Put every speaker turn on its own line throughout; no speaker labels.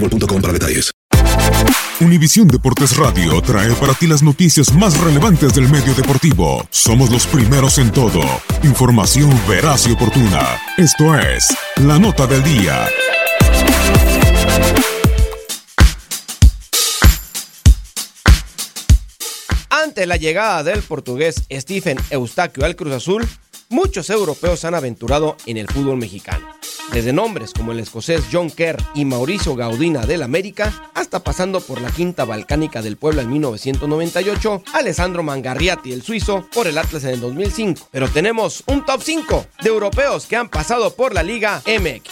boostmobile.com.
Univisión Deportes Radio trae para ti las noticias más relevantes del medio deportivo. Somos los primeros en todo. Información veraz y oportuna. Esto es La Nota del Día.
Ante la llegada del portugués Stephen Eustaquio al Cruz Azul, muchos europeos han aventurado en el fútbol mexicano. Desde nombres como el escocés John Kerr y Mauricio Gaudina del América, hasta pasando por la quinta balcánica del Puebla en 1998, Alessandro Mangarriati, el suizo, por el Atlas en el 2005. Pero tenemos un top 5 de europeos que han pasado por la Liga MX.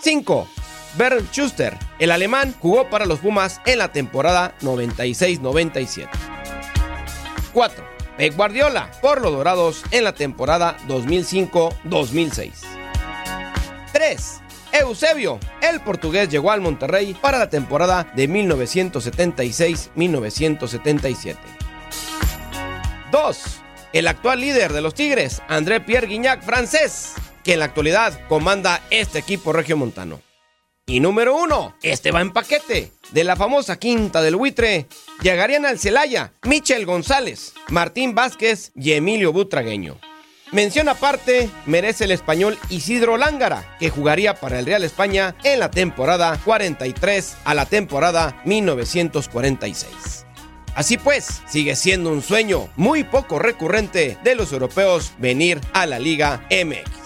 5. Bernd Schuster, el alemán, jugó para los Pumas en la temporada 96-97. 4. Pep Guardiola, por los Dorados en la temporada 2005-2006. 3. Eusebio, el portugués llegó al Monterrey para la temporada de 1976-1977. 2. El actual líder de los Tigres, André Pierre Guignac, francés, que en la actualidad comanda este equipo regiomontano. Y número 1, este va en paquete. De la famosa quinta del buitre, llegarían al Celaya Michel González, Martín Vázquez y Emilio Butragueño. Mención aparte merece el español Isidro Lángara, que jugaría para el Real España en la temporada 43 a la temporada 1946. Así pues, sigue siendo un sueño muy poco recurrente de los europeos venir a la Liga MX.